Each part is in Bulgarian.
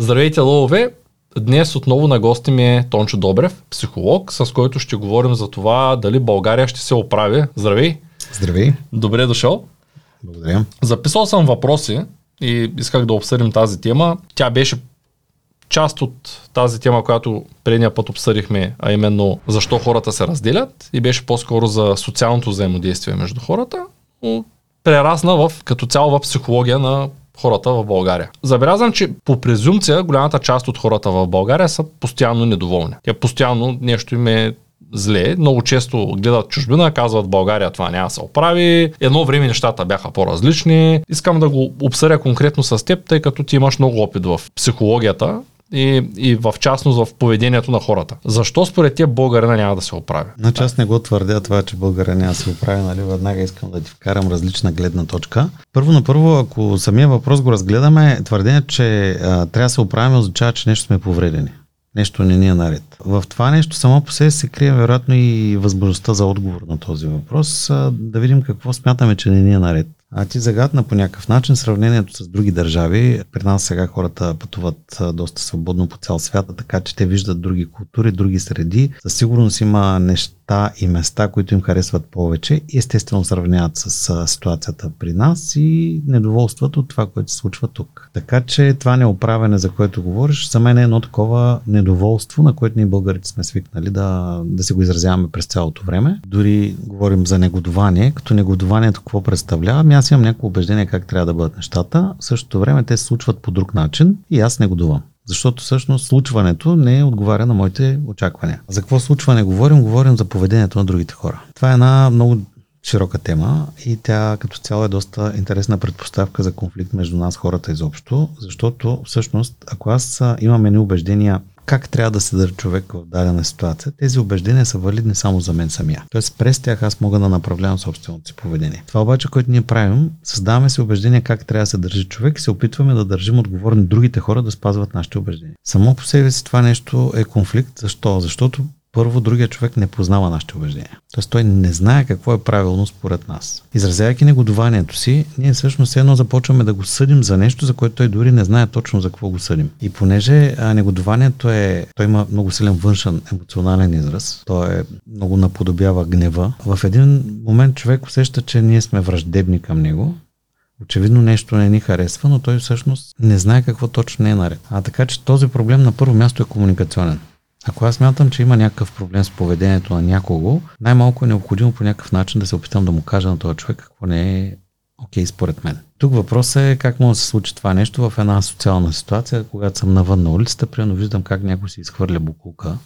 Здравейте, лъвове! Днес отново на гости ми е Тончо Добрев, психолог, с който ще говорим за това дали България ще се оправи. Здравей! Здравей! Добре дошъл! Благодаря. Записал съм въпроси и исках да обсъдим тази тема. Тя беше част от тази тема, която предния път обсъдихме, а именно защо хората се разделят и беше по-скоро за социалното взаимодействие между хората, но прерасна в, като цяло в психология на хората в България. Забелязвам, че по презумпция голямата част от хората в България са постоянно недоволни. Те постоянно нещо им е зле. Много често гледат чужбина, казват България това няма да се оправи. Едно време нещата бяха по-различни. Искам да го обсъдя конкретно с теб, тъй като ти имаш много опит в психологията и, и в частност в поведението на хората. Защо според теб българина няма да се оправи? Значи аз не го твърдя това, че българина няма да се оправи, нали? Веднага искам да ти вкарам различна гледна точка. Първо на първо, ако самия въпрос го разгледаме, твърдение, че а, трябва да се оправим, означава, че нещо сме повредени. Нещо не ни е наред. В това нещо само по себе се крие вероятно и възможността за отговор на този въпрос. А, да видим какво смятаме, че не ни е наред. А ти загадна по някакъв начин сравнението с други държави. При нас сега хората пътуват доста свободно по цял свят, така че те виждат други култури, други среди. Със сигурност има неща и места, които им харесват повече естествено сравняват с ситуацията при нас и недоволстват от това, което се случва тук. Така че това неоправене, за което говориш, за мен е едно такова недоволство, на което ние българите сме свикнали да, да си го изразяваме през цялото време. Дори говорим за негодование, като негодованието какво представлява? Ами аз имам някакво убеждение как трябва да бъдат нещата. В същото време те се случват по друг начин и аз не го дувам. Защото всъщност случването не отговаря на моите очаквания. За какво случване говорим? Говорим за поведението на другите хора. Това е една много широка тема и тя като цяло е доста интересна предпоставка за конфликт между нас хората изобщо, защото всъщност ако аз имам едни убеждения как трябва да се държи човек в дадена ситуация, тези убеждения са валидни само за мен самия. Тоест през тях аз мога да направлявам собственото си поведение. Това обаче, което ние правим, създаваме си убеждения как трябва да се държи човек и се опитваме да държим отговорни другите хора да спазват нашите убеждения. Само по себе си това нещо е конфликт. Защо? Защото първо другия човек не познава нашите убеждения. Тоест той не знае какво е правилно според нас. Изразявайки негодованието си, ние всъщност едно започваме да го съдим за нещо, за което той дори не знае точно за какво го съдим. И понеже а, негодованието е, той има много силен външен емоционален израз, той е много наподобява гнева. В един момент човек усеща, че ние сме враждебни към него Очевидно нещо не ни харесва, но той всъщност не знае какво точно не е наред. А така че този проблем на първо място е комуникационен. Ако аз мятам, че има някакъв проблем с поведението на някого, най-малко е необходимо по някакъв начин да се опитам да му кажа на този човек какво не е окей okay, според мен. Тук въпросът е как може да се случи това нещо в една социална ситуация, когато съм навън на улицата, примерно виждам как някой си изхвърля букулка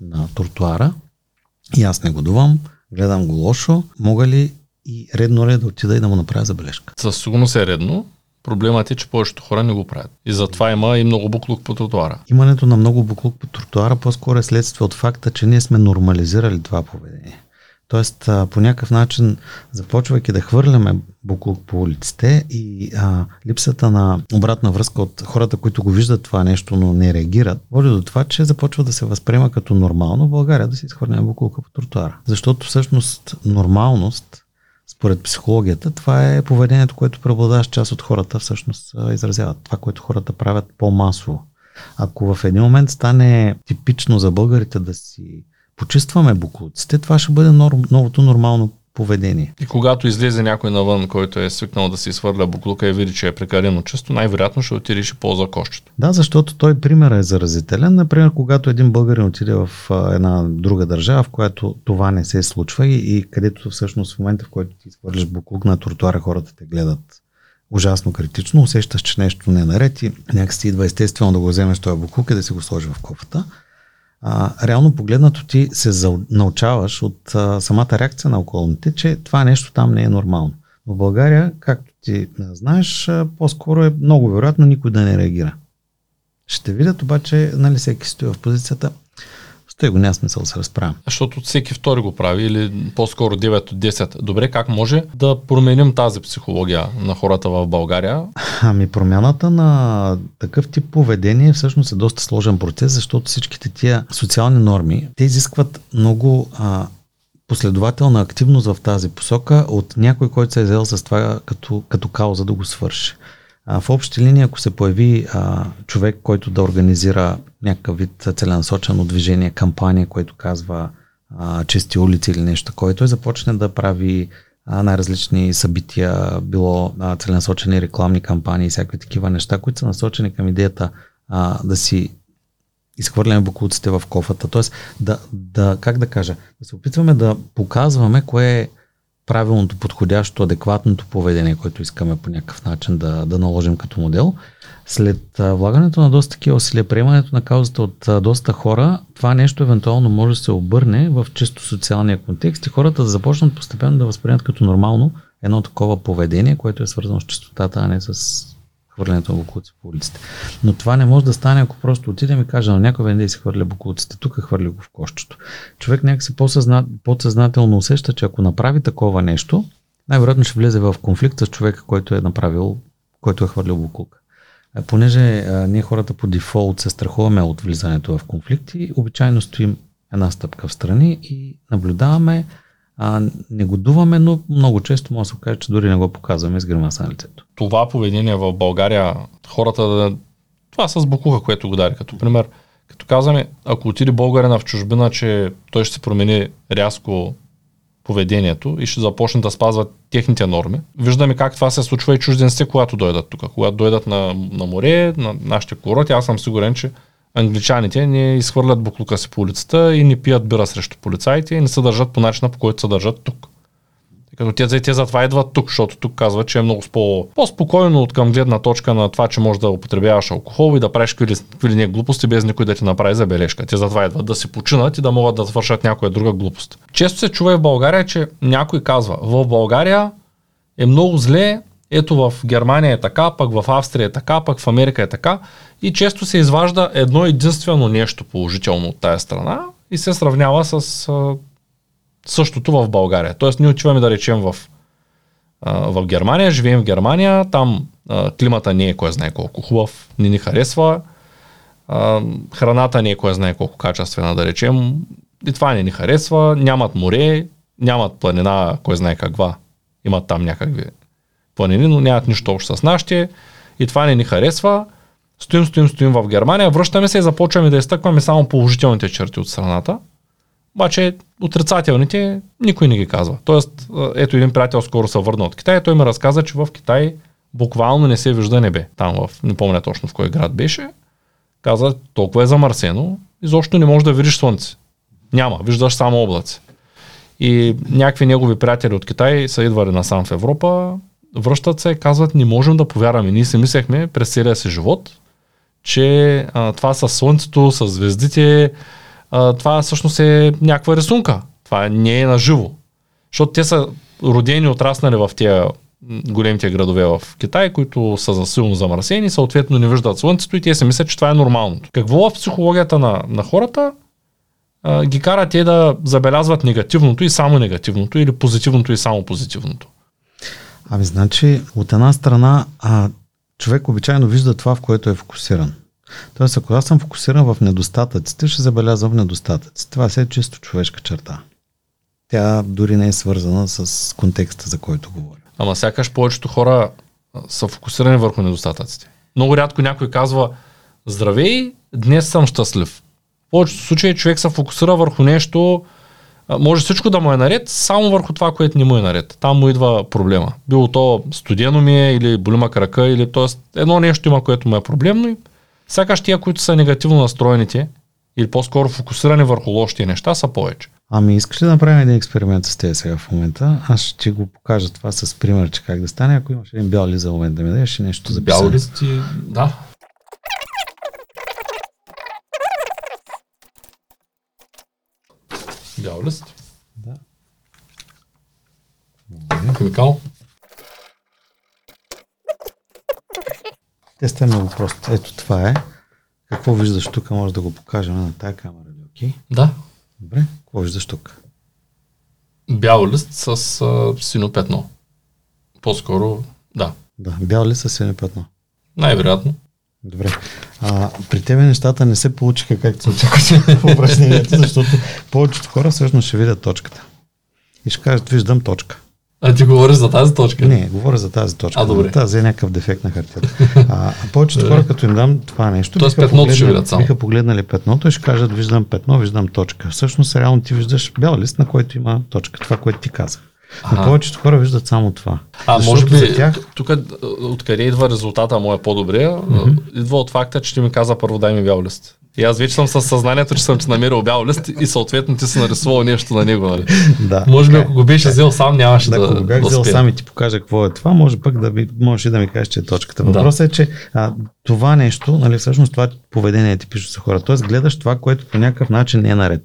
на тротуара и аз не годувам, гледам го лошо, мога ли и редно ли да отида и да му направя забележка? Със сигурност е редно. Проблемът е, че повечето хора не го правят. И затова има и много буклук по тротуара. Имането на много буклук по тротуара по-скоро е следствие от факта, че ние сме нормализирали това поведение. Тоест, по някакъв начин, започвайки да хвърляме буклук по улиците и а, липсата на обратна връзка от хората, които го виждат това нещо, но не реагират, води до това, че започва да се възприема като нормално в България да се изхвърляме буклука по тротуара. Защото всъщност нормалност според психологията, това е поведението, което преобладаващ част от хората всъщност изразяват. Това, което хората правят по-масово. Ако в един момент стане типично за българите да си почистваме буклуците, това ще бъде новото нормално поведение. И когато излезе някой навън, който е свикнал да се изхвърля буклука и види, че е прекалено често, най-вероятно ще отиде и ще ползва кошчето. Да, защото той пример е заразителен. Например, когато един българин отиде в една друга държава, в която това не се случва и, и където всъщност в момента, в който ти изхвърлиш буклук на тротуара, хората те гледат ужасно критично, усещаш, че нещо не е наред и някакси идва естествено да го вземеш този буклук и да си го сложи в кофата а, реално погледнато ти се за, научаваш от а, самата реакция на околните, че това нещо там не е нормално. В България, както ти знаеш, по-скоро е много вероятно никой да не реагира. Ще видят обаче, нали всеки стои в позицията, той го няма смисъл да се разправя. Защото всеки втори го прави или по-скоро 9 от 10. Добре, как може да променим тази психология на хората в България? Ами промяната на такъв тип поведение всъщност е доста сложен процес, защото всичките тия социални норми, те изискват много а, последователна активност в тази посока от някой, който се е взел с това като, като кауза да го свърши. А, в общи линии, ако се появи а, човек, който да организира някакъв вид целенасочено движение, кампания, който казва а, чести улици или нещо такова, той започне да прави а, най-различни събития, било а, целенасочени рекламни кампании и всякакви такива неща, които са насочени към идеята а, да си изхвърляме буклуците в кофата. Тоест, да, да, как да кажа, да се опитваме да показваме кое е правилното, подходящо, адекватното поведение, което искаме по някакъв начин да, да наложим като модел. След влагането на доста такива усилия, приемането на каузата от доста хора, това нещо евентуално може да се обърне в чисто социалния контекст и хората да започнат постепенно да възприемат като нормално едно такова поведение, което е свързано с чистотата, а не с хвърлянето на буклуци по улиците. Но това не може да стане, ако просто отидем и кажем на някой да си хвърля буклуците, тук хвърли го в кощето. Човек някакси по-съзна... подсъзнателно усеща, че ако направи такова нещо, най-вероятно ще влезе в конфликт с човека, който е направил, който е хвърлил буклука. Понеже а, ние хората по дефолт се страхуваме от влизането в конфликти, обичайно стоим една стъпка в страни и наблюдаваме, а, не годуваме, но много често може да се окаже, че дори не го показваме с гримаса на лицето. Това поведение в България, хората да... Това с букуха, което го даде като пример. Като казваме, ако отиде българина в чужбина, че той ще се промени рязко поведението и ще започне да спазват техните норми. Виждаме как това се случва и чужденците, когато дойдат тук. Когато дойдат на, на море, на нашите курорти, аз съм сигурен, че англичаните не изхвърлят буклука си по улицата и не пият бира срещу полицаите и не се държат по начина, по който се държат тук. Като те, те затова идват тук, защото тук казват, че е много по, по-спокойно от към гледна точка на това, че можеш да употребяваш алкохол и да правиш какви ли глупости без никой да ти направи забележка. Те затова идват да се починат и да могат да свършат някоя друга глупост. Често се чува в България, че някой казва, в България е много зле, ето в Германия е така, пък в Австрия е така, пък в Америка е така. И често се изважда едно единствено нещо положително от тая страна и се сравнява с а, същото в България. Тоест ние отиваме да речем в, а, в Германия, живеем в Германия, там а, климата не е кой знае колко хубав, не ни харесва, а, храната не е кой знае колко качествена да речем, и това не ни харесва, нямат море, нямат планина, кой знае каква, имат там някакви планини, но нямат нищо общо с нашите и това не ни харесва. Стоим, стоим, стоим в Германия, връщаме се и започваме да изтъкваме само положителните черти от страната. Обаче отрицателните никой не ги казва. Тоест, ето един приятел скоро се върна от Китай, той ми разказа, че в Китай буквално не се вижда небе. Там в, не помня точно в кой град беше. Каза, толкова е замърсено, изобщо не можеш да видиш слънце. Няма, виждаш само облаци. И някакви негови приятели от Китай са идвали насам в Европа, връщат се и казват, не можем да повярваме. Ние си мислехме през целия си живот, че а, това с Слънцето, с звездите, а, това всъщност е някаква рисунка. Това не е на живо. Защото те са родени, отраснали в тези големите градове в Китай, които са силно замърсени, съответно не виждат Слънцето и те си мислят, че това е нормалното. Какво в психологията на, на хората а, ги кара те да забелязват негативното и само негативното или позитивното и само позитивното? Ами, значи, от една страна, а, човек обичайно вижда това, в което е фокусиран. Тоест, ако аз съм фокусиран в недостатъците, ще забелязвам недостатъците. Това е чисто човешка черта. Тя дори не е свързана с контекста, за който говоря. Ама сякаш повечето хора са фокусирани върху недостатъците. Много рядко някой казва, здравей, днес съм щастлив. В повечето случаи човек се фокусира върху нещо, може всичко да му е наред, само върху това, което не му е наред. Там му идва проблема. Било то студено ми е, или болима крака, или т.е. едно нещо има, което му е проблемно и сякаш тия, които са негативно настроените, или по-скоро фокусирани върху лошите неща, са повече. Ами искаш ли да направим един експеримент с тези сега в момента? Аз ще го покажа това с пример, че как да стане. Ако имаш един бял лист за момент да ми дадеш нещо за Бял лист и... Да. Бял лист. Да. Химикал. Тестът е много прост. Ето това е. Какво виждаш тук? Може да го покажем на тази камера. Okay? Да. Добре. Какво виждаш тук? Бял лист с а, сино петно. По-скоро, да. Да, бял лист с сино петно. Най-вероятно. Добре. А, при тебе нещата не се получиха както се очакваше в упражнението, защото повечето хора всъщност ще видят точката. И ще кажат, виждам точка. А ти говориш за тази точка? Не, говоря за тази точка. А, добре. Тази е някакъв дефект на хартията. А, повечето хора, като им дам това нещо, Тоест биха петното ще видят само. биха погледнали петното и ще кажат, виждам петно, виждам точка. Всъщност, реално ти виждаш бял лист, на който има точка. Това, което ти казах. Но повечето хора виждат само това. А Защото може би, тях тук откъде идва резултата му е по-добре, mm-hmm. идва от факта, че ти ми каза първо дай ми бял лист. И аз вече съм със съзнанието, че съм ти намерил бял лист и съответно ти си нарисувал нещо на него. Нали? Да. Може би е. ако го беше взел сам, нямаше Да, да, ако го бях взел сам и ти покажа какво е това, може пък да би, можеш и да ми кажеш, че е точката. Въпросът е, че а, това нещо, нали, всъщност това поведение е типично за хора. Тоест гледаш това, което по някакъв начин не е наред.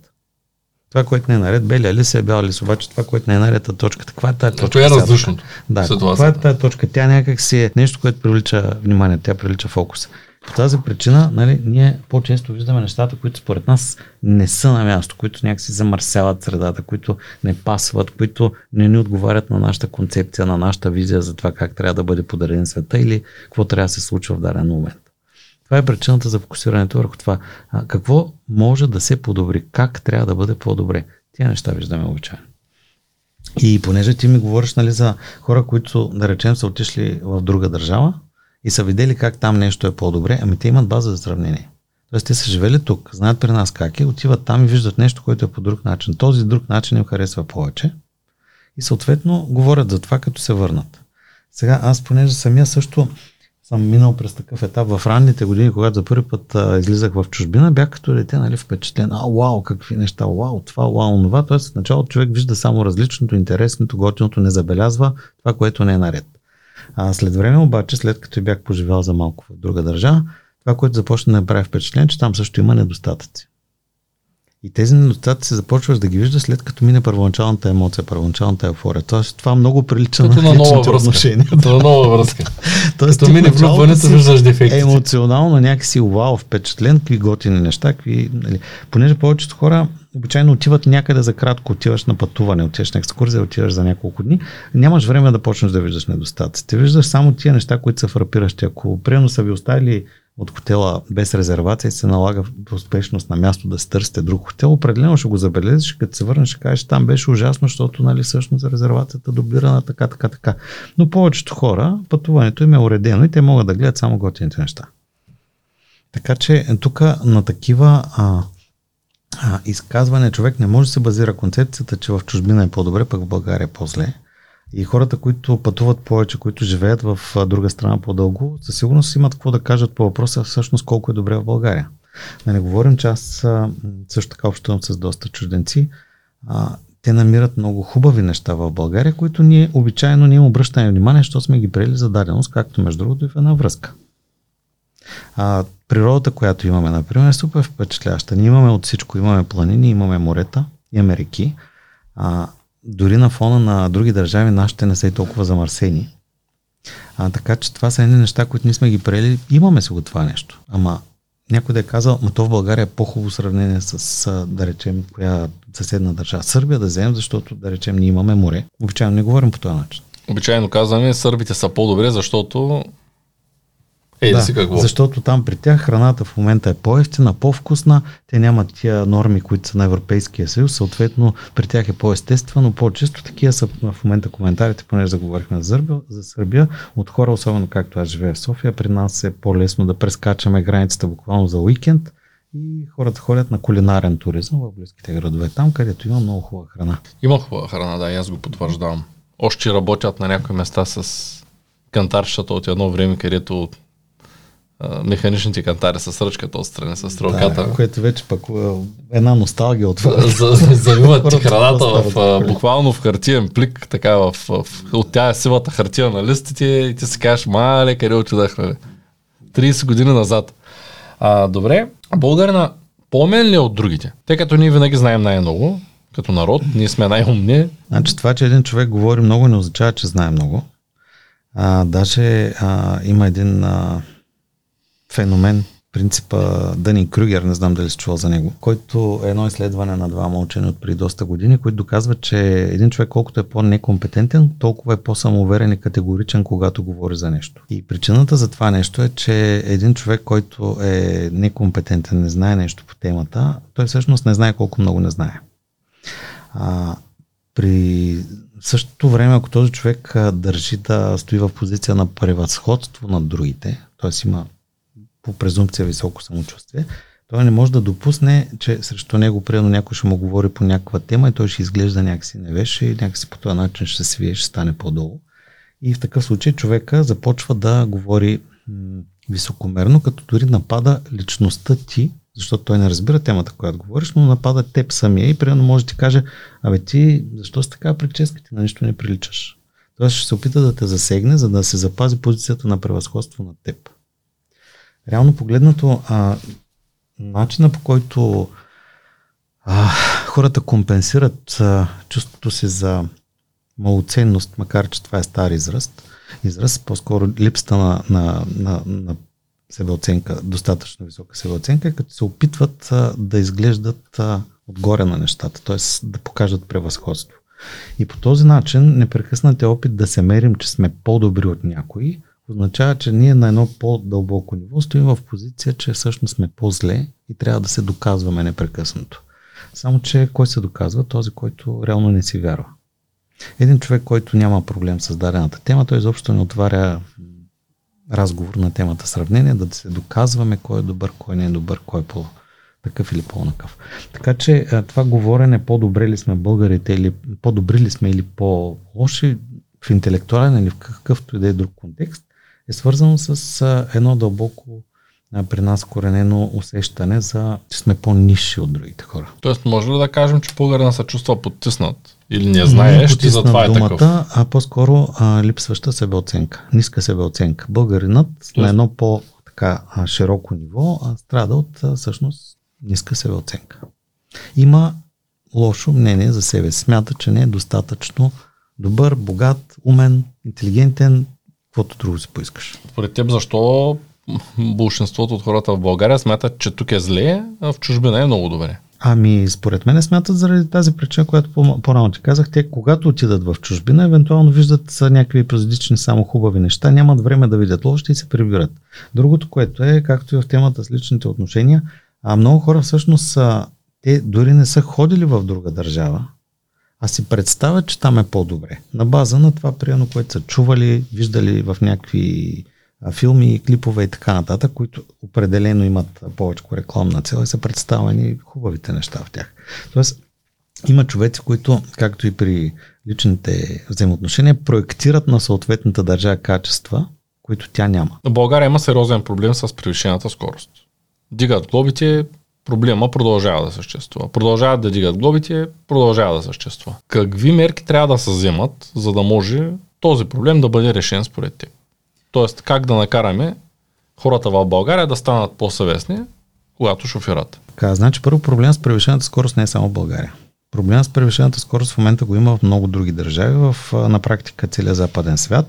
Това, което не е наред, белия лист е бял лист, обаче това, което не е наред, е точката. Каква е тази точка? Кое е различното? Да, това е тази точка. Тя някак си е нещо, което привлича внимание, тя привлича фокус. По тази причина, нали, ние по-често виждаме нещата, които според нас не са на място, които някакси замърсяват средата, които не пасват, които не ни отговарят на нашата концепция, на нашата визия за това как трябва да бъде подарен света или какво трябва да се случва в даден момент. Това е причината за фокусирането върху това. А, какво може да се подобри? Как трябва да бъде по-добре? Тия неща виждаме обичайно. И понеже ти ми говориш нали, за хора, които, да речем, са отишли в друга държава и са видели как там нещо е по-добре, ами те имат база за сравнение. Тоест те са живели тук, знаят при нас как е, отиват там и виждат нещо, което е по друг начин. Този друг начин им харесва повече и съответно говорят за това, като се върнат. Сега аз, понеже самия също съм минал през такъв етап в ранните години, когато за първи път а, излизах в чужбина, бях като дете нали, впечатлен. А, вау, какви неща, вау, това, вау, това. Тоест, в началото човек вижда само различното, интересното, готиното, не забелязва това, което не е наред. А след време обаче, след като бях поживял за малко в друга държава, това, което започна да направи впечатление, че там също има недостатъци. И тези недостатъци започваш да ги виждаш след като мине първоначалната емоция, първоначалната еуфория. Тоест, това много прилича Като на нова личните връзка. отношения. Като на нова връзка. Тоест, Като мине влюбването, си виждаш дефектите. Емоционално някакси вау, впечатлен, какви готини неща, какви, нали. Понеже повечето хора обичайно отиват някъде за кратко, отиваш на пътуване, отиваш на екскурзия, отиваш за няколко дни, нямаш време да почнеш да виждаш недостатъците. Виждаш само тия неща, които са фрапиращи. Ако приемно са ви оставили от хотела без резервация и се налага в успешност на място да се търсите друг хотел, определено ще го забележиш, като се върнеш ще кажеш, там беше ужасно, защото нали, всъщност резервацията дублирана така, така, така. Но повечето хора, пътуването им е уредено и те могат да гледат само готините неща. Така че тук на такива а, а, изказване човек не може да се базира концепцията, че в чужбина е по-добре, пък в България е по-зле. И хората, които пътуват повече, които живеят в друга страна по-дълго, със сигурност имат какво да кажат по въпроса всъщност колко е добре в България. Да не говорим, че аз също така общувам с доста чужденци. А, те намират много хубави неща в България, които ние обичайно не им обръщаме внимание, защото сме ги приели за даденост, както между другото и в една връзка. А, природата, която имаме, например, е супер впечатляваща. Ние имаме от всичко. Имаме планини, имаме морета, имаме реки. А, дори на фона на други държави нашите не са и толкова замърсени. А, така че това са едни неща, които ние сме ги приели. Имаме си го това нещо. Ама някой да е казал, но то в България е по-хубаво сравнение с, да речем, коя съседна държава. Сърбия да вземем, защото, да речем, ние имаме море. Обичайно не говорим по този начин. Обичайно казваме, сърбите са по-добре, защото... Ей, да, си какво? Защото там при тях храната в момента е по-ефтина, по-вкусна, те нямат тия норми, които са на Европейския съюз, съответно при тях е по-естествено, по-често такива са в момента коментарите, понеже заговорихме за Сърбия, за Сърбия, от хора, особено както аз живея в София, при нас е по-лесно да прескачаме границата буквално за уикенд и хората ходят на кулинарен туризъм в близките градове, там където има много хубава храна. Има хубава храна, да, и аз го потвърждавам. Още работят на някои места с кантарщата от едно време, където механичните кантари с ръчката отстрани, с стрелката. Да, което вече пък е една носталгия от Завиват ти храната в, буквално в хартиен плик, така в, в, от тя е сивата хартия на листите и ти си кажеш, мале, къде отидах, нали? 30 години назад. А, добре, българина по-умен ли е от другите? Тъй като ние винаги знаем най-много, като народ, ние сме най-умни, Значи това, че един човек говори много, не означава, че знае много. А, даже а, има един а, феномен, принципа Дъни Крюгер, не знам дали си чувал за него, който е едно изследване на два учени от преди доста години, които доказват, че един човек колкото е по-некомпетентен, толкова е по-самоуверен и категоричен, когато говори за нещо. И причината за това нещо е, че един човек, който е некомпетентен, не знае нещо по темата, той всъщност не знае колко много не знае. А, при същото време, ако този човек държи да стои в позиция на превъзходство над другите, т.е. има по презумпция високо самочувствие, той не може да допусне, че срещу него, примерно, някой ще му говори по някаква тема и той ще изглежда някакси невеше и някакси по този начин ще свие, ще стане по-долу. И в такъв случай човека започва да говори високомерно, като дори напада личността ти, защото той не разбира темата, която говориш, но напада теб самия и примерно може да ти каже, абе ти, защо си така прическа, ти на нищо не приличаш. Той ще се опита да те засегне, за да се запази позицията на превъзходство на теб. Реално погледнато, а, начина по който а, хората компенсират а, чувството си за малоценност, макар че това е стар израз, израз по-скоро липсата на, на, на, на себеоценка, достатъчно висока себеоценка, като се опитват а, да изглеждат а, отгоре на нещата, т.е. да покажат превъзходство. И по този начин непрекъснат е опит да се мерим, че сме по-добри от някои, означава, че ние на едно по-дълбоко ниво стоим в позиция, че всъщност сме по-зле и трябва да се доказваме непрекъснато. Само, че кой се доказва? Този, който реално не си вярва. Един човек, който няма проблем с дадената тема, той изобщо не отваря разговор на темата сравнение, да се доказваме кой е добър, кой не е добър, кой е по такъв или по-накъв. Така че това говорене по-добре ли сме българите или по-добри ли сме или по-лоши в интелектуален или в какъвто и да е друг контекст, е свързано с едно дълбоко при нас коренено усещане за, че сме по-ниши от другите хора. Тоест, може ли да кажем, че българина се чувства потиснат? Или не знаеш, че затова е думата, такъв? А по-скоро а, липсваща себеоценка, ниска себеоценка. Българинът Тоест... на едно по-така широко ниво а, страда от а, всъщност ниска себеоценка. Има лошо мнение за себе. Смята, че не е достатъчно добър, богат, умен, интелигентен, каквото друго си поискаш. Според теб защо большинството от хората в България смятат, че тук е зле, а в чужбина е много добре? Ами, според мен смятат заради тази причина, която по-рано ти казах. Те, когато отидат в чужбина, евентуално виждат някакви епизодични само хубави неща, нямат време да видят лошите и се прибират. Другото, което е, както и в темата с личните отношения, а много хора всъщност са, те дори не са ходили в друга държава, а си представят, че там е по-добре. На база на това, приемно, което са чували, виждали в някакви филми, клипове и така нататък, които определено имат повече рекламна цел и са представени хубавите неща в тях. Тоест, има човеци, които, както и при личните взаимоотношения, проектират на съответната държава качества, които тя няма. В България има сериозен проблем с превишената скорост. Дигат глобите, проблема продължава да съществува. Продължават да дигат глобите, продължава да съществува. Какви мерки трябва да се вземат, за да може този проблем да бъде решен според теб? Тоест, как да накараме хората в България да станат по-съвестни, когато шофират? Така, значи първо проблем с превишената скорост не е само в България. Проблем с превишената скорост в момента го има в много други държави, в, на практика целия западен свят.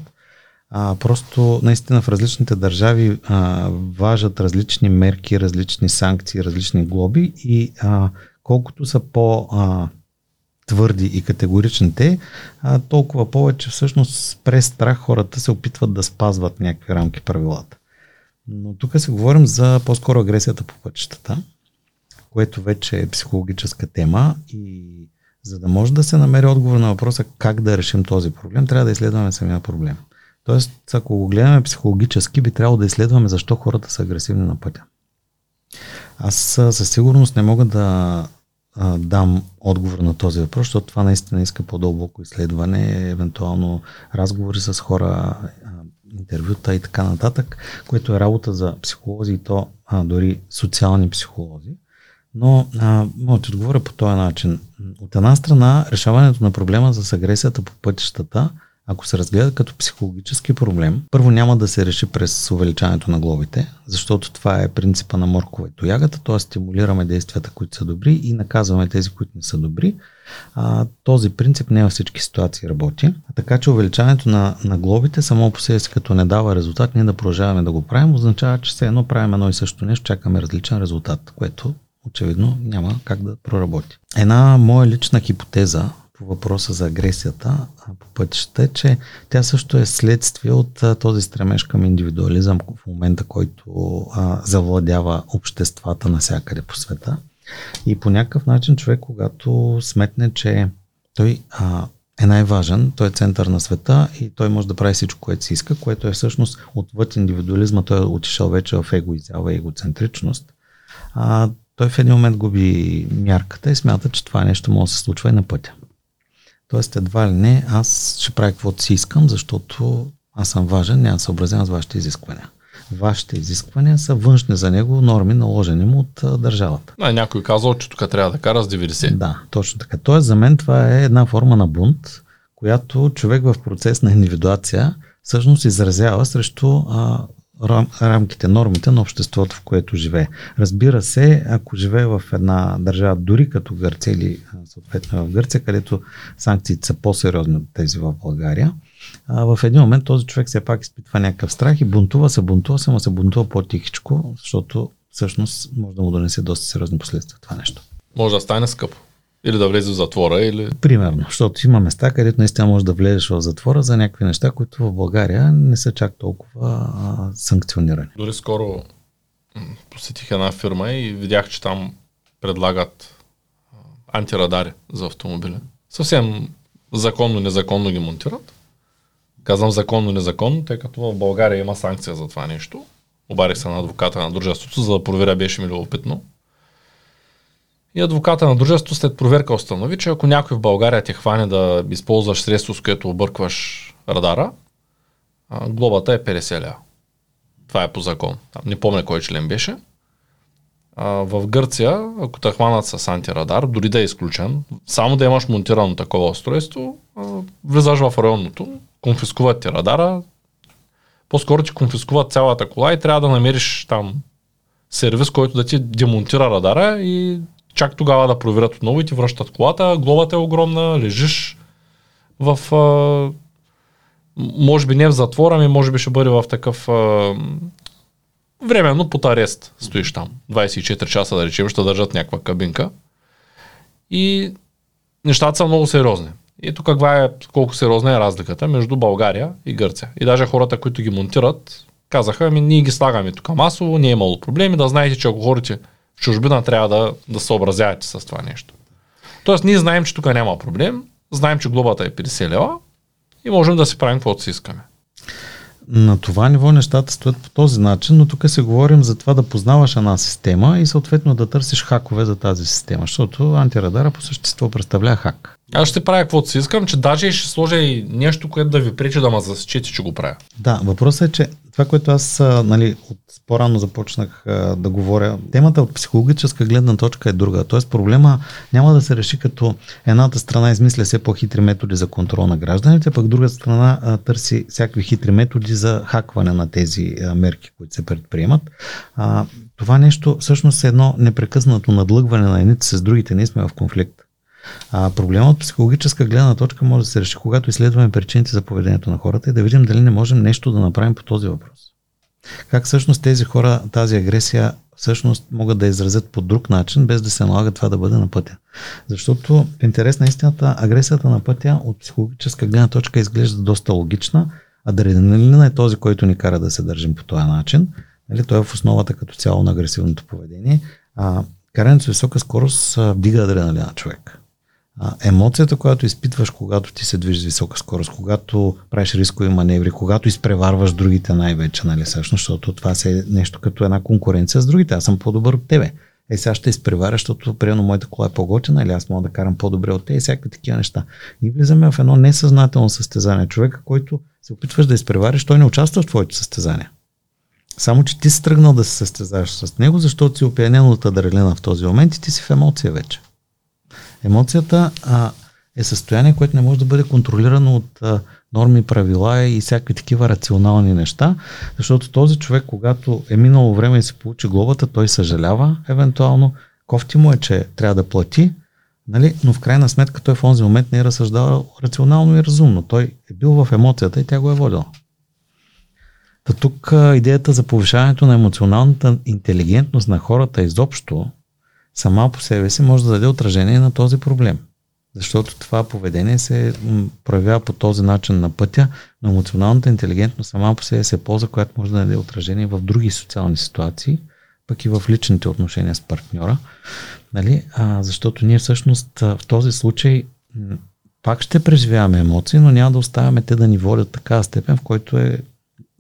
А, просто наистина в различните държави а, важат различни мерки, различни санкции, различни глоби и а, колкото са по а, твърди и категорични те, а, толкова повече всъщност през страх хората се опитват да спазват някакви рамки правилата. Но тук се говорим за по-скоро агресията по пътищата, което вече е психологическа тема и за да може да се намери отговор на въпроса как да решим този проблем, трябва да изследваме самия проблем. Тоест, ако го гледаме психологически, би трябвало да изследваме защо хората са агресивни на пътя. Аз със сигурност не мога да а, дам отговор на този въпрос, защото това наистина иска по-дълбоко изследване, евентуално разговори с хора, интервюта и така нататък, което е работа за психолози и то а, дори социални психолози. Но а, мога да отговоря по този начин. От една страна, решаването на проблема с агресията по пътищата – ако се разгледа като психологически проблем, първо няма да се реши през увеличаването на глобите, защото това е принципа на моркова и тоягата, т.е. стимулираме действията, които са добри и наказваме тези, които не са добри. А, този принцип не във всички ситуации работи. Така че увеличаването на, на глобите само по себе си като не дава резултат, ние да продължаваме да го правим, означава, че все едно правим едно и също нещо, чакаме различен резултат, което очевидно няма как да проработи. Една моя лична хипотеза по въпроса за агресията по пътищата е, че тя също е следствие от този стремеж към индивидуализъм в момента, който а, завладява обществата навсякъде по света. И по някакъв начин човек, когато сметне, че той а, е най-важен, той е център на света и той може да прави всичко, което си иска, което е всъщност отвъд индивидуализма, той е отишъл вече в егоизява и егоцентричност. А, той в един момент губи мярката и смята, че това нещо може да се случва и на пътя. Тоест едва ли не, аз ще правя каквото си искам, защото аз съм важен, няма съобразявам с вашите изисквания. Вашите изисквания са външни за него норми, наложени му от а, държавата. А, някой казал, че тук трябва да кара с 90. Да, точно така. Тоест за мен това е една форма на бунт, която човек в процес на индивидуация всъщност изразява срещу а, рам, рамките, нормите на обществото, в което живее. Разбира се, ако живее в една държава, дори като Гърция или съответно в Гърция, където санкциите са по-сериозни от тези в България, в един момент този човек все пак изпитва някакъв страх и бунтува се, бунтува се, но се бунтува по-тихичко, защото всъщност може да му донесе доста сериозни последствия това нещо. Може да стане скъпо. Или да влезе в затвора, или... Примерно, защото има места, където наистина можеш да влезеш в затвора за някакви неща, които в България не са чак толкова а, санкционирани. Дори скоро посетих една фирма и видях, че там предлагат антирадари за автомобили. Съвсем законно, незаконно ги монтират. Казвам законно, незаконно, тъй като в България има санкция за това нещо. Обарих се на адвоката на дружеството, за да проверя беше ми любопитно. И адвоката на дружеството след проверка установи, че ако някой в България те хване да използваш средство, с което объркваш радара, глобата е 50 ля. Това е по закон. Не помня кой член беше. в Гърция, ако те хванат с антирадар, дори да е изключен, само да имаш монтирано такова устройство, влизаш в районното, конфискуват ти радара, по-скоро ти конфискуват цялата кола и трябва да намериш там сервис, който да ти демонтира радара и чак тогава да проверят отново и ти връщат колата. Глобата е огромна, лежиш в... А, може би не в затвора, ами може би ще бъде в такъв а, временно под арест стоиш там. 24 часа да речем, ще държат някаква кабинка. И нещата са много сериозни. И тук каква е, колко сериозна е разликата между България и Гърция. И даже хората, които ги монтират, казаха, ами ние ги слагаме тук масово, не е имало проблеми, да знаете, че ако ходите чужбина трябва да, да съобразявате с това нещо. Тоест ние знаем, че тук няма проблем, знаем, че глобата е 50 лева и можем да си правим каквото си искаме. На това ниво нещата стоят по този начин, но тук се говорим за това да познаваш една система и съответно да търсиш хакове за тази система, защото антирадара по същество представлява хак. Аз ще правя каквото си искам, че даже ще сложа и нещо, което да ви пречи да ме засечете, че го правя. Да, въпросът е, че това, което аз нали, от по-рано започнах а, да говоря, темата от психологическа гледна точка е друга. Тоест проблема няма да се реши като едната страна измисля все по-хитри методи за контрол на гражданите, пък другата страна а, търси всякакви хитри методи за хакване на тези а, мерки, които се предприемат. А, това нещо всъщност е едно непрекъснато надлъгване на едните с другите. Ние сме в конфликт. А, проблема от психологическа гледна точка може да се реши, когато изследваме причините за поведението на хората и да видим дали не можем нещо да направим по този въпрос. Как всъщност тези хора, тази агресия всъщност могат да изразят по друг начин, без да се налага това да бъде на пътя. Защото в интерес на истината, агресията на пътя от психологическа гледна точка изглежда доста логична. Адреналина е този, който ни кара да се държим по този начин. Нали, той е в основата като цяло на агресивното поведение. А, карането с висока скорост вдига адреналина човек емоцията, която изпитваш, когато ти се движиш с висока скорост, когато правиш рискови маневри, когато изпреварваш другите най-вече, нали, всъщност, защото това е нещо като една конкуренция с другите. Аз съм по-добър от тебе. Е, сега ще изпреваря, защото примерно моята кола е по-готина или аз мога да карам по-добре от те и всякакви такива неща. Ние влизаме в едно несъзнателно състезание. Човека, който се опитваш да изпревариш, той не участва в твоето състезание. Само, че ти си тръгнал да се състезаваш с него, защото си опиянен от адреналина в този момент и ти си в емоция вече. Емоцията а, е състояние, което не може да бъде контролирано от а, норми, правила и всякакви такива рационални неща, защото този човек, когато е минало време и се получи глобата, той съжалява евентуално, кофти му е, че трябва да плати, нали? но в крайна сметка той в този момент не е разсъждавал рационално и разумно. Той е бил в емоцията и тя го е водила. Та тук идеята за повишаването на емоционалната интелигентност на хората изобщо сама по себе си може да даде отражение на този проблем. Защото това поведение се проявява по този начин на пътя, но емоционалната интелигентност сама по себе се полза, която може да даде отражение в други социални ситуации, пък и в личните отношения с партньора. Нали? А, защото ние всъщност в този случай пак ще преживяваме емоции, но няма да оставяме те да ни водят така степен, в който е,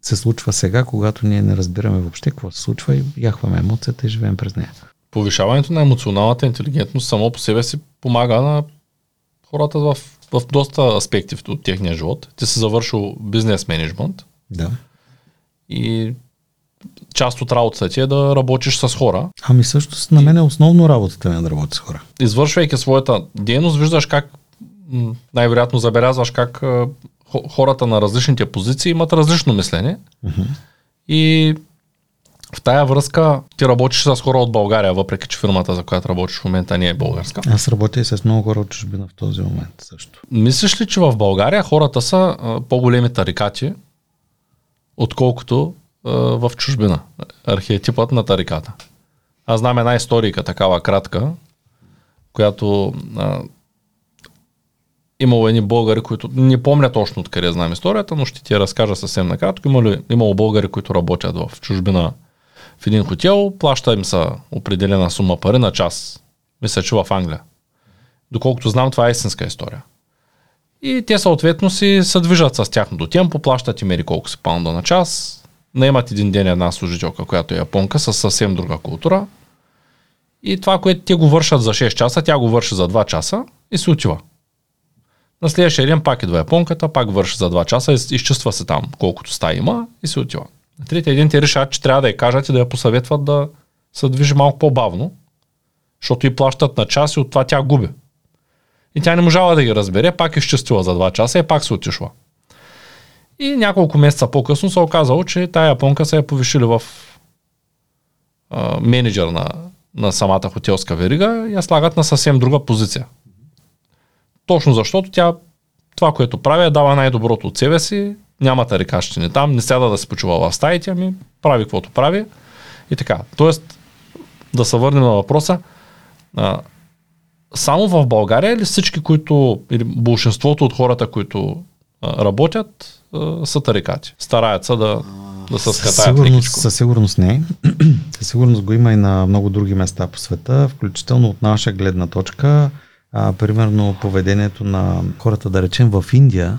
се случва сега, когато ние не разбираме въобще какво се случва и яхваме емоцията и живеем през нея. Повишаването на емоционалната интелигентност само по себе си помага на хората в, в доста аспекти от техния живот. Ти си завършил бизнес менеджмент. Да. И част от работата ти е да работиш с хора. Ами също на мен е основно работата ми е да работя с хора. Извършвайки своята дейност, виждаш как най-вероятно забелязваш как хората на различните позиции имат различно мислене. Uh-huh. И в тая връзка ти работиш с хора от България, въпреки че фирмата, за която работиш в момента, не е българска. Аз работя и с много хора от чужбина в този момент също. Мислиш ли, че в България хората са а, по-големи тарикати, отколкото а, в чужбина? Архетипът на тариката. Аз знам една историка, такава кратка, която а, имало едни българи, които не помня точно откъде знам историята, но ще ти я разкажа съвсем накратко. Имало, имало българи, които работят в чужбина в един хотел, плаща им са определена сума пари на час. Мисля, че в Англия. Доколкото знам, това е истинска история. И те съответно си се движат с тяхното темпо, плащат им колко си паунда на час, наемат един ден една служителка, която е японка, с съвсем друга култура. И това, което те го вършат за 6 часа, тя го върши за 2 часа и се отива. На следващия ден пак идва японката, пак върши за 2 часа, изчиства се там колкото стаи има и се отива. На третия ден те че трябва да я кажат и да я посъветват да се движи малко по-бавно, защото и плащат на час и от това тя губи. И тя не можала да ги разбере, пак е изчистила за 2 часа и пак се отишла. И няколко месеца по-късно се оказало, че тая японка се е повишили в а, менеджер на, на самата хотелска верига и я слагат на съвсем друга позиция. Точно защото тя това, което прави, е дава най-доброто от себе си, няма тарикащини там, не сяда да се почува в стаите, ами прави каквото прави и така. Тоест, да се върнем на въпроса, а, само в България или всички, които, или большинството от хората, които а, работят, а, са тарикати? Стараят се да, да се скатаят сигурност, Със сигурност не. със сигурност го има и на много други места по света, включително от наша гледна точка. А, примерно поведението на хората, да речем в Индия,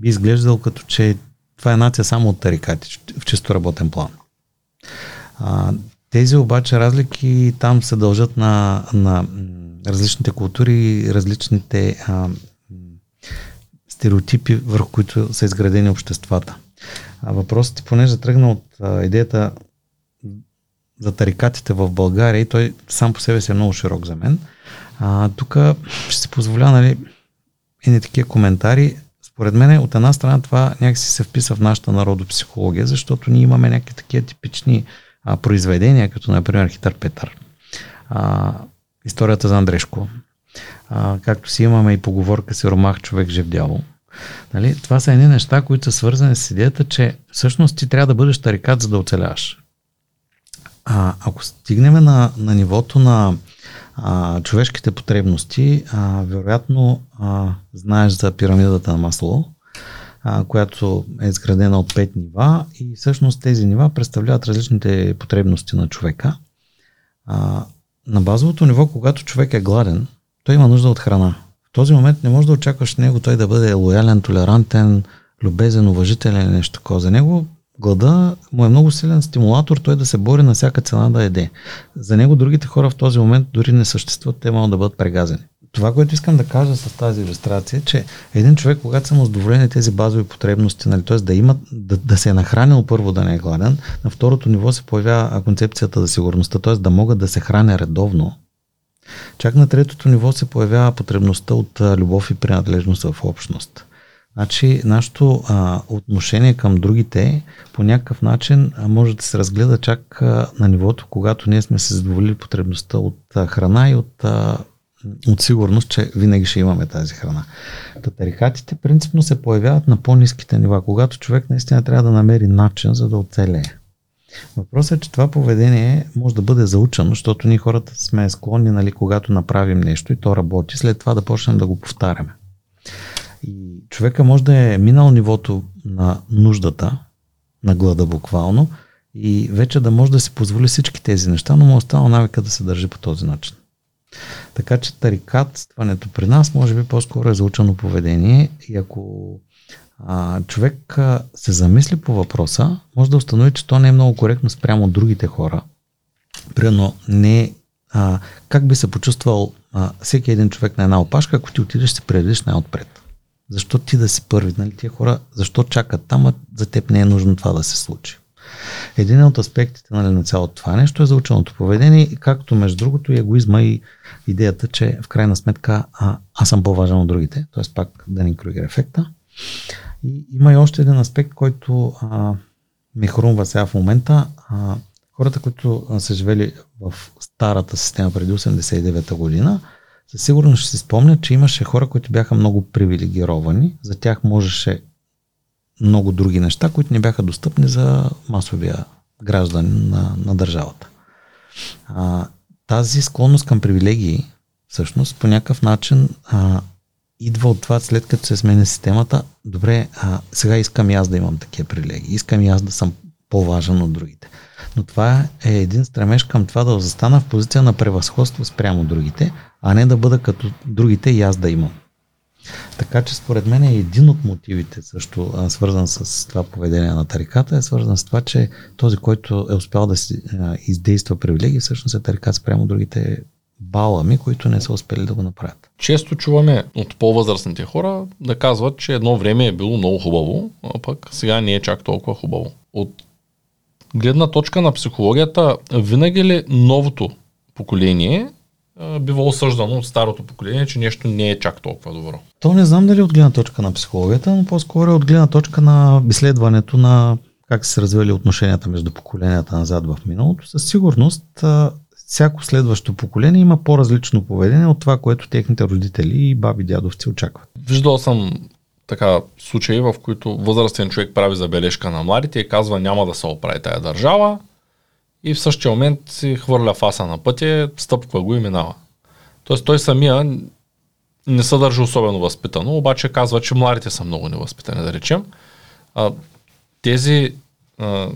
би изглеждал като че това е нация само от тарикати, в чисто работен план. А, тези обаче разлики там се дължат на, на различните култури, различните а, стереотипи, върху които са изградени обществата. А въпросът ти, понеже тръгна от а, идеята за тарикатите в България и той сам по себе си е много широк за мен. Тук ще се позволя, нали, и такива коментари. Според мен, от една страна, това някакси се вписва в нашата народопсихология, защото ние имаме някакви такива типични а, произведения, като например Хитър Петър, а, историята за Андрешко, а, както си имаме и поговорка си Ромах човек жив дявол. Нали? Това са едни неща, които са свързани с идеята, че всъщност ти трябва да бъдеш тарикат, за да оцеляваш. А, ако стигнем на, на нивото на а, човешките потребности, а, вероятно а, знаеш за пирамидата на масло, а, която е изградена от пет нива и всъщност тези нива представляват различните потребности на човека. А, на базовото ниво, когато човек е гладен, той има нужда от храна. В този момент не можеш да очакваш него той да бъде лоялен, толерантен, любезен, уважителен нещо такова. За него глада му е много силен стимулатор той да се бори на всяка цена да еде. За него другите хора в този момент дори не съществуват, те могат да бъдат прегазени. Това, което искам да кажа с тази иллюстрация, е, че един човек, когато са му задоволени тези базови потребности, нали, т.е. да, има, да, да се е нахранил първо да не е гладен, на второто ниво се появява концепцията за сигурността, т.е. да могат да се храня редовно. Чак на третото ниво се появява потребността от любов и принадлежност в общност. Значи, нашето а, отношение към другите по някакъв начин а, може да се разгледа чак а, на нивото, когато ние сме се задоволили потребността от а, храна и от, а, от сигурност, че винаги ще имаме тази храна. Татарихатите принципно се появяват на по-низките нива, когато човек наистина трябва да намери начин, за да оцелее. Въпросът е, че това поведение може да бъде заучено, защото ние хората сме склонни, нали, когато направим нещо и то работи, след това да почнем да го повтаряме. И човека може да е минал нивото на нуждата, на глада буквално, и вече да може да си позволи всички тези неща, но му е останал навика да се държи по този начин. Така че тарикатстването при нас може би по-скоро е заучено поведение и ако а, човек а, се замисли по въпроса, може да установи, че то не е много коректно спрямо другите хора. Примерно, не а, как би се почувствал а, всеки един човек на една опашка, ако ти отидеш и се предадеш най-отпред. Защо ти да си първи? Нали? Тия хора, защо чакат там, а за теб не е нужно това да се случи. Един от аспектите нали, на цялото това нещо е заученото поведение, както между другото и егоизма и идеята, че в крайна сметка а, аз съм по-важен от другите, т.е. пак Дани Кругер ефекта. И има и още един аспект, който а, ми хрумва сега в момента. А, хората, които са живели в старата система преди 89-та година, със сигурност ще си спомнят, че имаше хора, които бяха много привилегировани. За тях можеше много други неща, които не бяха достъпни за масовия граждан на, на държавата. А, тази склонност към привилегии, всъщност, по някакъв начин а, идва от това, след като се сменя системата, добре, а, сега искам и аз да имам такива привилегии, искам и аз да съм по-важен от другите. Но това е един стремеж към това да застана в позиция на превъзходство спрямо другите, а не да бъда като другите и аз да имам. Така че според мен е един от мотивите също свързан с това поведение на тариката, е свързан с това, че този, който е успял да си издейства привилегии, всъщност е тарикат спрямо другите балами, които не са успели да го направят. Често чуваме от по-възрастните хора да казват, че едно време е било много хубаво, а пък сега не е чак толкова хубаво. От гледна точка на психологията, винаги ли новото поколение бива осъждано от старото поколение, че нещо не е чак толкова добро. То не знам дали от гледна точка на психологията, но по-скоро е от гледна точка на изследването на как се развили отношенията между поколенията назад в миналото. Със сигурност всяко следващо поколение има по-различно поведение от това, което техните родители и баби дядовци очакват. Виждал съм така случаи, в които възрастен човек прави забележка на младите и казва няма да се оправи тая държава, и в същия момент си хвърля фаса на пътя, стъпква го и минава. Тоест той самия не се държи особено възпитано, обаче казва, че младите са много невъзпитани, да речем. А, тези, а,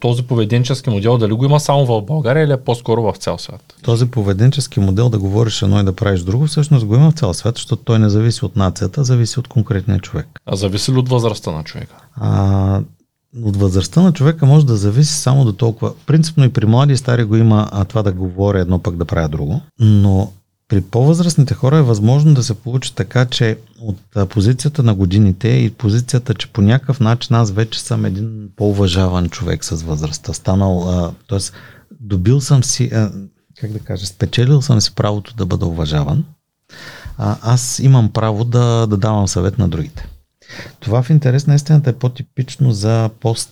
този поведенчески модел дали го има само в България или е по-скоро в цял свят? Този поведенчески модел да говориш едно и да правиш друго, всъщност го има в цял свят, защото той не зависи от нацията, зависи от конкретния човек. А зависи ли от възрастта на човека? А, от възрастта на човека може да зависи само до толкова. Принципно и при млади и стари го има а това да говоря едно пък да правя друго. Но при по-възрастните хора е възможно да се получи така, че от позицията на годините и позицията, че по някакъв начин аз вече съм един по-уважаван човек с възрастта. Станал, т.е. добил съм си, как да кажа, спечелил съм си правото да бъда уважаван. Аз имам право да, да давам съвет на другите. Това в интерес на истината е по-типично за, пост,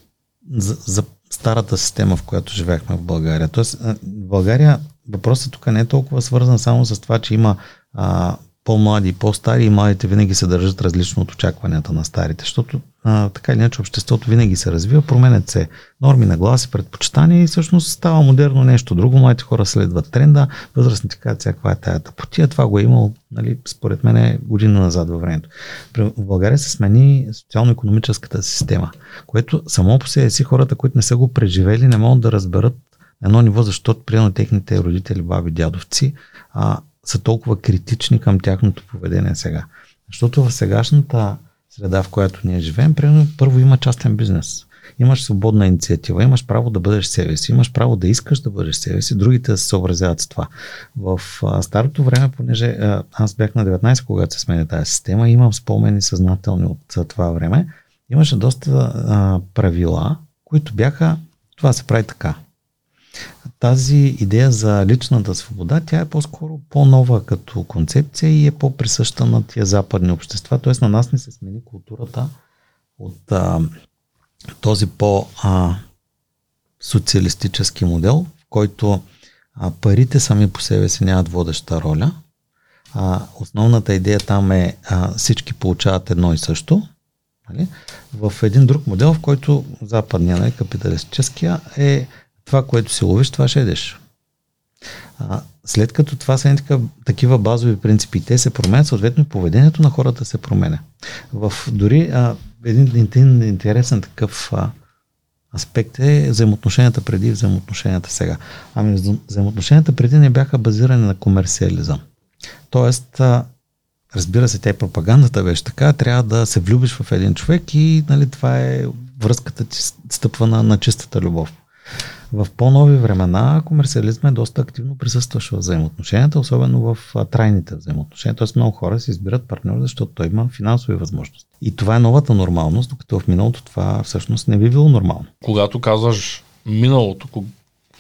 за, за старата система, в която живеехме в България. Тоест, в България въпросът тук не е толкова свързан само с това, че има а, по-млади и по-стари и младите винаги се държат различно от очакванията на старите, защото а, така или иначе обществото винаги се развива, променят се норми на гласи, предпочитания и всъщност става модерно нещо друго. Младите хора следват тренда, възрастните казват сега каква е тая потия, това го е имало, нали, според мен е година назад във времето. В България се смени социално-економическата система, което само по себе си хората, които не са го преживели, не могат да разберат едно ниво, защото приема техните родители, баби, дядовци, а, са толкова критични към тяхното поведение сега. Защото в сегашната среда, в която ние живеем, примерно, първо има частен бизнес. Имаш свободна инициатива, имаш право да бъдеш себе си, имаш право да искаш да бъдеш себе си, другите да се съобразяват с това. В а, старото време, понеже а, аз бях на 19, когато се смени тази система, имам спомени съзнателни от а, това време, имаше доста а, правила, които бяха това се прави така тази идея за личната свобода, тя е по-скоро по-нова като концепция и е по-присъща на тия западни общества. Т.е. на нас не се смени културата от а, този по-социалистически модел, в който а, парите сами по себе си нямат водеща роля. А, основната идея там е а, всички получават едно и също. Нали? В един друг модел, в който западния, нали, капиталистическия е това, което си ловиш, това ще едеш. А, след като това са такива, такива базови принципи, те се променят, съответно и поведението на хората се променя. В дори а, един, един интересен такъв а, аспект е взаимоотношенията преди и взаимоотношенията сега. Ами взаимоотношенията преди не бяха базирани на комерциализъм. Тоест, разбира се, тя пропагандата беше така, трябва да се влюбиш в един човек и нали, това е връзката ти стъпва на, на чистата любов. В по-нови времена комерциализма е доста активно присъстващ в взаимоотношенията, особено в трайните взаимоотношения. Тоест много хора си избират партньор, защото той има финансови възможности. И това е новата нормалност, докато в миналото това всъщност не би било нормално. Когато казваш миналото,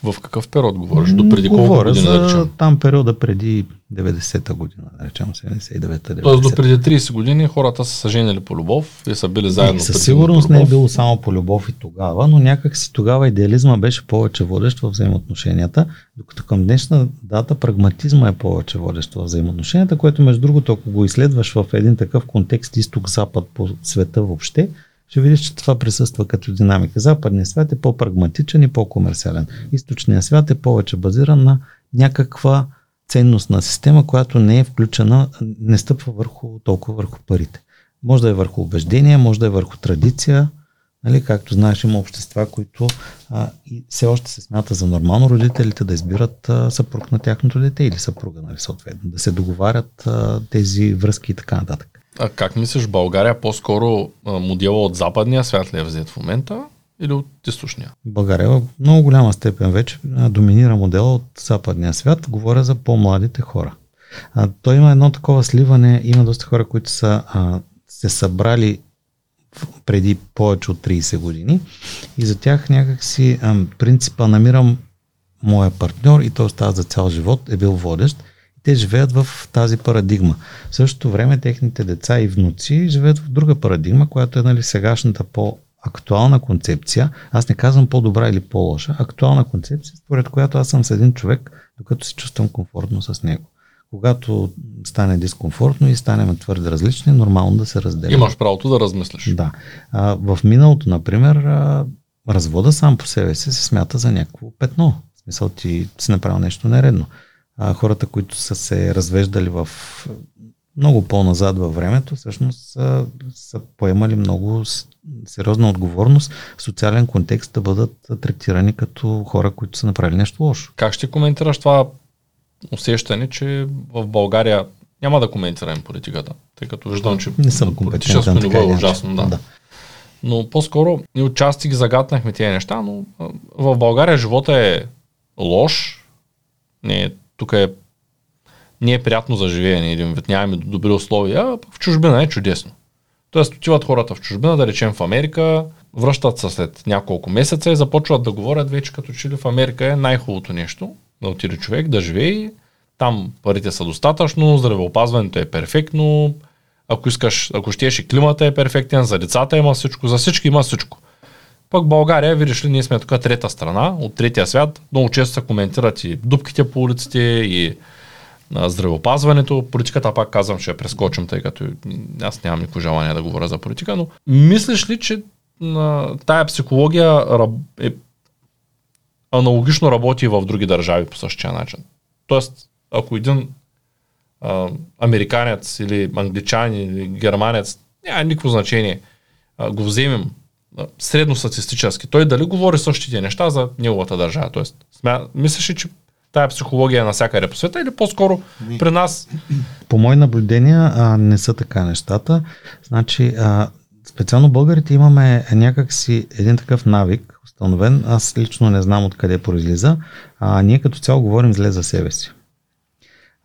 в какъв период говориш? До преди колко Говоря години, за да речем? там периода преди 90-та година, да речем 79-та, 90-та. Тоест до преди 30 години хората са се женили по любов и са били заедно. И със сигурност не е било само по любов и тогава, но някак си тогава идеализма беше повече водещ в взаимоотношенията, докато към днешна дата прагматизма е повече водещ в взаимоотношенията, което между другото, ако го изследваш в един такъв контекст изток-запад по света въобще, ще видиш, че това присъства като динамика. Западният свят е по-прагматичен и по-комерциален. Източният свят е повече базиран на някаква ценностна система, която не е включена, не стъпва върху, толкова върху парите. Може да е върху убеждения, може да е върху традиция, Нали, както знаеш, има общества, които а, и все още се смята за нормално родителите да избират а, съпруг на тяхното дете или съпруга, нали, съответно, да се договарят а, тези връзки и така нататък. А как мислиш, България по-скоро модела от западния свят ли е взет в момента или от източния? България в много голяма степен вече доминира модела от западния свят. Говоря за по-младите хора. А, той има едно такова сливане. Има доста хора, които са а, се събрали преди повече от 30 години и за тях някакси а, принципа намирам моя партньор и той остава за цял живот е бил водещ. Те живеят в тази парадигма. В същото време техните деца и внуци живеят в друга парадигма, която е нали, сегашната по актуална концепция. Аз не казвам по-добра или по-лоша. Актуална концепция, според която аз съм с един човек, докато се чувствам комфортно с него. Когато стане дискомфортно и станем твърде различни, нормално да се разделим. Имаш правото да размислиш. Да. А, в миналото, например, а, развода сам по себе си се смята за някакво петно. В смисъл ти си направил нещо нередно. А, хората, които са се развеждали в много по-назад във времето, всъщност са, са поемали много сериозна отговорност в социален контекст да бъдат третирани като хора, които са направили нещо лошо. Как ще коментираш това усещане, че в България няма да коментираме политиката, тъй като виждам, че Не съм политическо ниво е или ужасно. иначе. Да. Но по-скоро и отчасти ги загатнахме тези неща, но в България живота е лош. Не, е- тук е не е приятно за живеене, един вид нямаме добри условия, а в чужбина е чудесно. Тоест отиват хората в чужбина, да речем в Америка, връщат се след няколко месеца и започват да говорят вече като че ли в Америка е най-хубавото нещо, да отиде човек, да живее, там парите са достатъчно, здравеопазването е перфектно, ако искаш, ако щеш и климата е перфектен, за децата има всичко, за всички има всичко. Пък България, видиш ли, ние сме тук трета страна, от третия свят, много често се коментират и дупките по улиците, и на здравеопазването. Политиката, пак казвам, ще я прескочим, тъй като аз нямам никакво желание да говоря за политика, но мислиш ли, че на тая психология е аналогично работи и в други държави по същия начин? Тоест, ако един а, американец или англичанин или германец, няма никакво значение, а, го вземем а, средностатистически, той дали говори същите неща за неговата държава? Тоест, смя... мислиш ли, че тая психология е навсякъде по света или по-скоро при нас По мои наблюдения а, не са така нещата. Значи, а, специално българите имаме някакси един такъв навик, установен. Аз лично не знам откъде произлиза. А, ние като цяло говорим зле за себе си.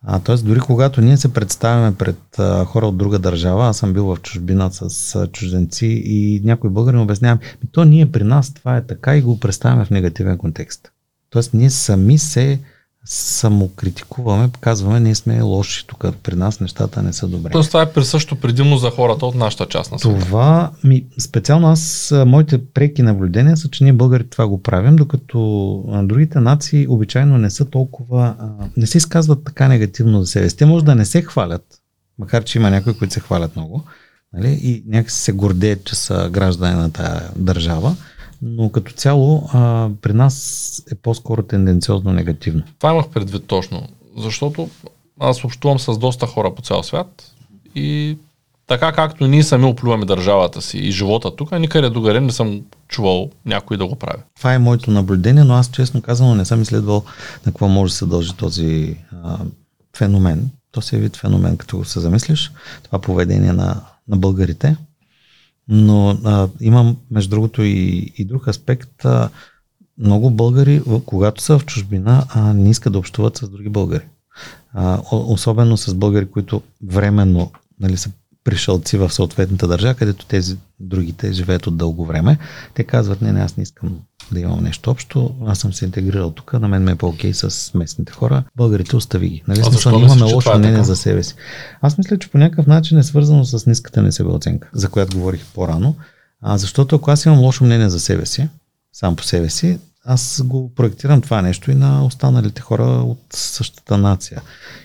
А, тоест, дори когато ние се представяме пред а, хора от друга държава, аз съм бил в чужбина с а, чужденци и някой българин обяснявам, «Ми, то ние при нас това е така и го представяме в негативен контекст. Тоест, ние сами се самокритикуваме, казваме, ние сме лоши тук, при нас нещата не са добре. Тоест това е присъщо предимно за хората от нашата част на света. Това, ми, специално аз, моите преки наблюдения са, че ние българите това го правим, докато другите нации обичайно не са толкова, не се изказват така негативно за себе си. Те може да не се хвалят, макар че има някои, които се хвалят много, нали, и някакси се гордеят, че са граждани на тая държава, но като цяло а, при нас е по-скоро тенденциозно негативно. Това имах предвид точно, защото аз общувам с доста хора по цял свят и така както ние сами оплюваме държавата си и живота тук, никъде другаде не съм чувал някой да го прави. Това е моето наблюдение, но аз честно казвам не съм изследвал на какво може да се дължи този а, феномен. То се е вид феномен, като се замислиш, това поведение на, на българите. Но а, имам, между другото, и, и друг аспект. А, много българи, когато са в чужбина, а, не искат да общуват с други българи. А, особено с българи, които временно нали, са пришълци в съответната държава, където тези другите живеят от дълго време. Те казват, не, не, аз не искам да имам нещо общо, аз съм се интегрирал тук, на мен ме е по-окей с местните хора. Българите остави ги. Нали, смисъл, имаме лошо е мнение за себе си. Аз мисля, че по някакъв начин е свързано с ниската на себеоценка, за която говорих по-рано. А, защото ако аз имам лошо мнение за себе си, сам по себе си, аз го проектирам това нещо и на останалите хора от същата нация.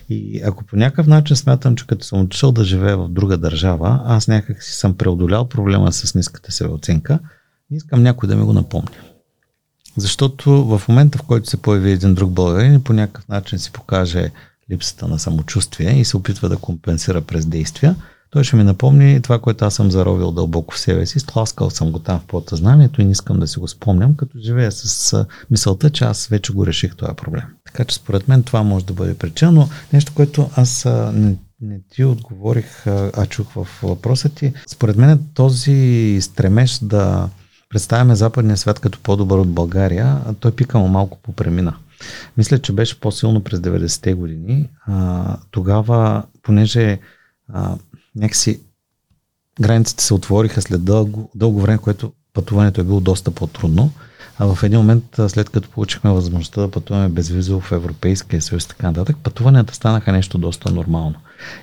И ако по някакъв начин смятам, че като съм отишъл да живея в друга държава, аз някак си съм преодолял проблема с ниската себе оценка, искам някой да ми го напомни. Защото в момента, в който се появи един друг българин и по някакъв начин си покаже липсата на самочувствие и се опитва да компенсира през действия, той ще ми напомни това, което аз съм заровил дълбоко в себе си. Стласкал съм го там в подсъзнанието и не искам да си го спомням, като живея с мисълта, че аз вече го реших този проблем. Така че според мен това може да бъде причина, но нещо, което аз не, не ти отговорих, а чух в въпроса ти. Според мен този стремеж да представяме западния свят като по-добър от България, той пика му малко попремина. Мисля, че беше по-силно през 90-те години. А, тогава, понеже а, някакси границите се отвориха след дълго, дълго време, което пътуването е било доста по-трудно. А в един момент, след като получихме възможността да пътуваме безвизово в Европейския съюз и така нататък, пътуванията станаха нещо доста нормално.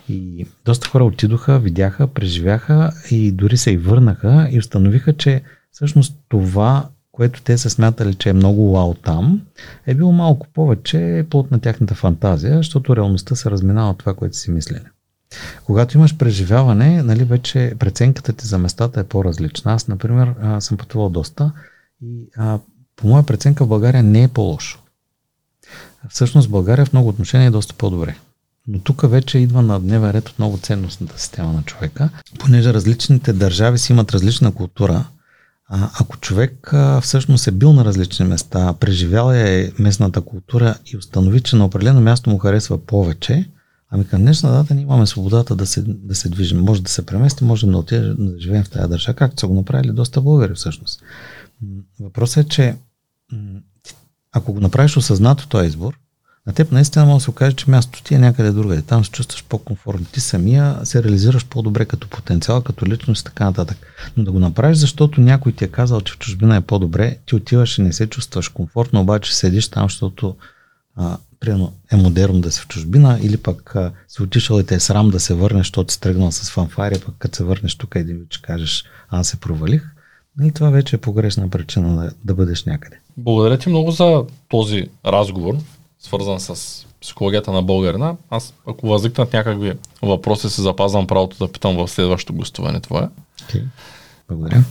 И доста хора отидоха, видяха, преживяха и дори се и върнаха и установиха, че всъщност това, което те са смятали, че е много вау там, е било малко повече плод на тяхната фантазия, защото реалността се разминава от това, което си мислили. Когато имаш преживяване, нали, вече преценката ти за местата е по-различна. Аз, например, а, съм пътувал доста и а, по моя преценка в България не е по-лошо. Всъщност България в много отношения е доста по-добре. Но тук вече идва на дневен ред отново ценностната система на човека, понеже различните държави си имат различна култура. А, ако човек а, всъщност е бил на различни места, преживял е местната култура и установи, че на определено място му харесва повече, Ами към днешна дата ние имаме свободата да се, да се движим. Може да се преместим, може да отидем да живеем в тази държава, както са го направили доста българи всъщност. Въпросът е, че ако го направиш осъзнато този избор, на теб наистина може да се окаже, че мястото ти е някъде другаде. Там се чувстваш по-комфортно. Ти самия се реализираш по-добре като потенциал, като личност и така нататък. Но да го направиш, защото някой ти е казал, че в чужбина е по-добре, ти отиваш и не се чувстваш комфортно, обаче седиш там, защото а, примерно е модерно да си в чужбина или пък а, си отишъл и те е срам да се върнеш, защото си тръгнал с фанфари, пък като се върнеш тук и да че кажеш, аз се провалих. И това вече е погрешна причина да, да бъдеш някъде. Благодаря ти много за този разговор, свързан с психологията на българина. Аз, ако възникнат някакви въпроси, се запазвам правото да питам в следващото гостуване. Това е. Okay. Благодаря.